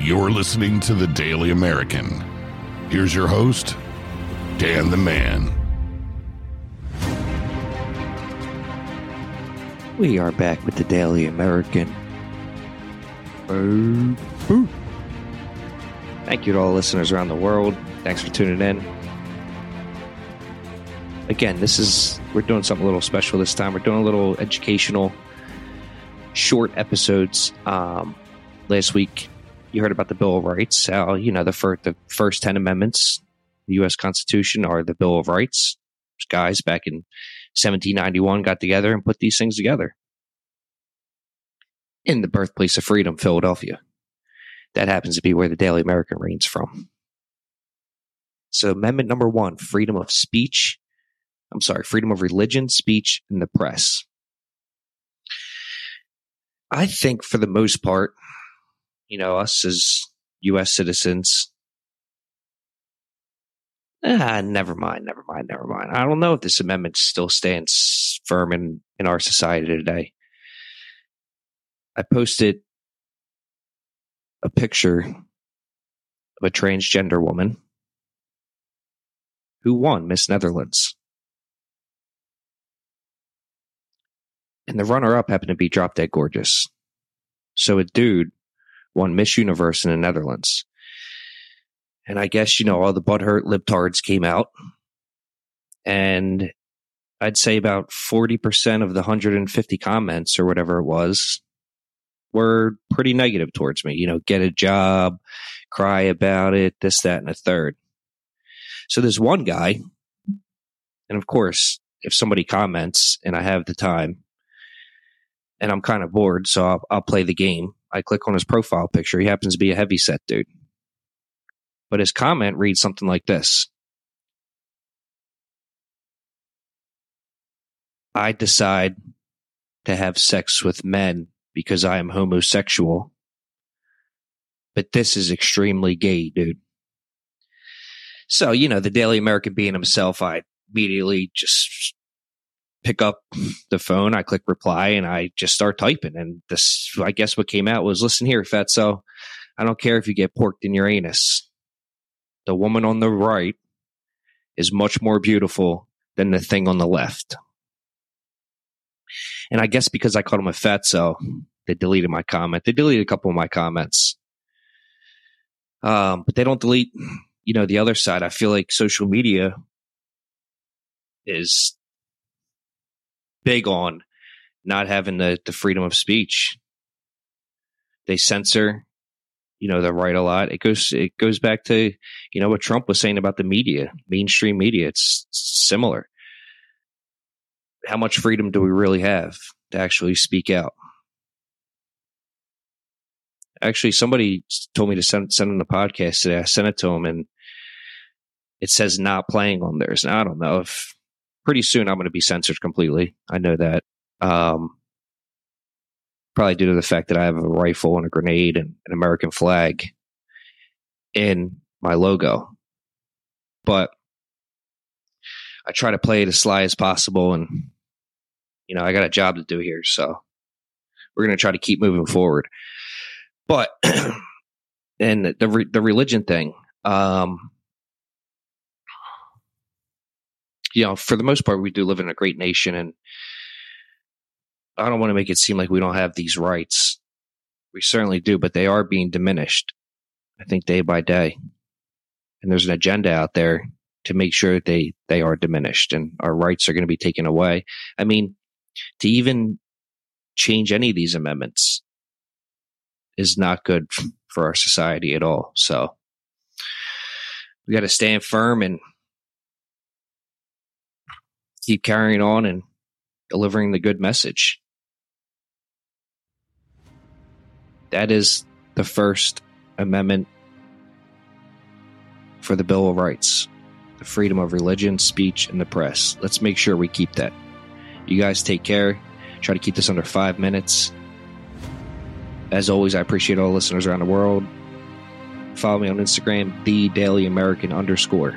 You're listening to the Daily American. Here's your host, Dan the Man. We are back with the Daily American. Thank you to all listeners around the world. Thanks for tuning in. Again, this is, we're doing something a little special this time. We're doing a little educational, short episodes. Um, last week, you heard about the Bill of Rights. You know, the, fir- the first 10 amendments, the U.S. Constitution, are the Bill of Rights. Guys back in 1791 got together and put these things together in the birthplace of freedom, Philadelphia. That happens to be where the Daily American reigns from. So, Amendment number one freedom of speech. I'm sorry, freedom of religion, speech, and the press. I think for the most part, you know, us as U.S. citizens, ah, never mind, never mind, never mind. I don't know if this amendment still stands firm in, in our society today. I posted a picture of a transgender woman who won Miss Netherlands. And the runner up happened to be Drop Dead Gorgeous. So a dude won Miss Universe in the Netherlands. And I guess, you know, all the butthurt libtards came out. And I'd say about 40% of the 150 comments or whatever it was were pretty negative towards me. You know, get a job, cry about it, this, that, and a third. So there's one guy, and of course, if somebody comments and I have the time and I'm kind of bored, so I'll, I'll play the game. I click on his profile picture. He happens to be a heavy set dude. But his comment reads something like this I decide to have sex with men because I am homosexual. But this is extremely gay, dude. So, you know, the Daily American being himself, I immediately just pick up the phone, I click reply, and I just start typing. And this, I guess what came out was listen here, Fatso, I don't care if you get porked in your anus. The woman on the right is much more beautiful than the thing on the left. And I guess because I called him a fatso, they deleted my comment. They deleted a couple of my comments. Um, but they don't delete, you know, the other side. I feel like social media is big on not having the, the freedom of speech. They censor, you know, the right a lot. It goes it goes back to, you know, what Trump was saying about the media, mainstream media. It's similar. How much freedom do we really have to actually speak out? Actually, somebody told me to send send them the podcast today. I sent it to him, and it says not playing on theirs. Now I don't know if pretty soon I'm going to be censored completely. I know that. Um, probably due to the fact that I have a rifle and a grenade and an American flag in my logo. But I try to play it as sly as possible, and you know I got a job to do here, so we're going to try to keep moving forward. But and the the religion thing, um, you know, for the most part, we do live in a great nation, and I don't want to make it seem like we don't have these rights. We certainly do, but they are being diminished. I think day by day, and there's an agenda out there to make sure they they are diminished and our rights are going to be taken away. I mean, to even change any of these amendments is not good for our society at all. So we got to stand firm and keep carrying on and delivering the good message. That is the First Amendment for the Bill of Rights the freedom of religion, speech, and the press. Let's make sure we keep that. You guys take care. Try to keep this under five minutes. As always, I appreciate all listeners around the world. Follow me on Instagram, the Daily American underscore.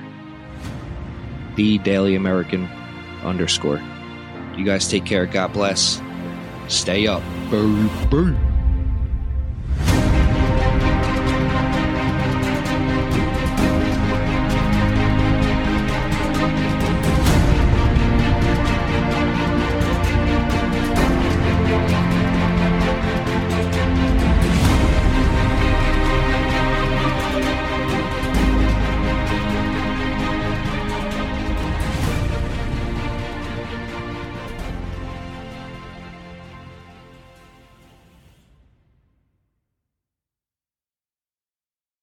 The Daily American underscore. You guys take care. God bless. Stay up. Boo, boo.